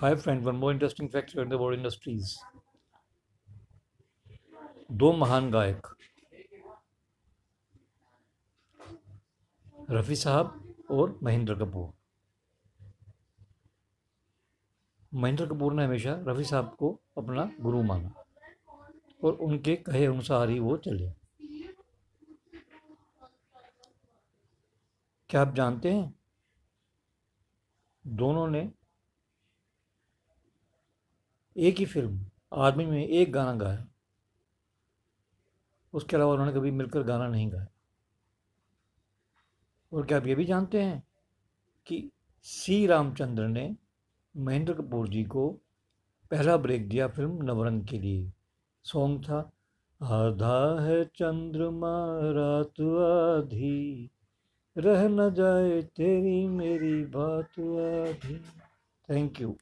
Hi friend, one more interesting fact about the world industries. दो महान गायक रफ़ी साहब और महेंद्र कपूर महेंद्र कपूर ने हमेशा रफ़ी साहब को अपना गुरु माना और उनके कहे अनुसार ही वो चले क्या आप जानते हैं दोनों ने एक ही फ़िल्म, आदमी में एक गाना गाया। उसके अलावा उन्होंने कभी मिलकर गाना नहीं गाया। और क्या आप ये भी जानते हैं कि सी रामचंद्र ने महेंद्र कपूर जी को पहला ब्रेक दिया फ़िल्म नवरंग के लिए। सॉन्ग था, आधा है चंद्रमा, रात आधी, रह न जाए तेरी मेरी बात आधी। Thank you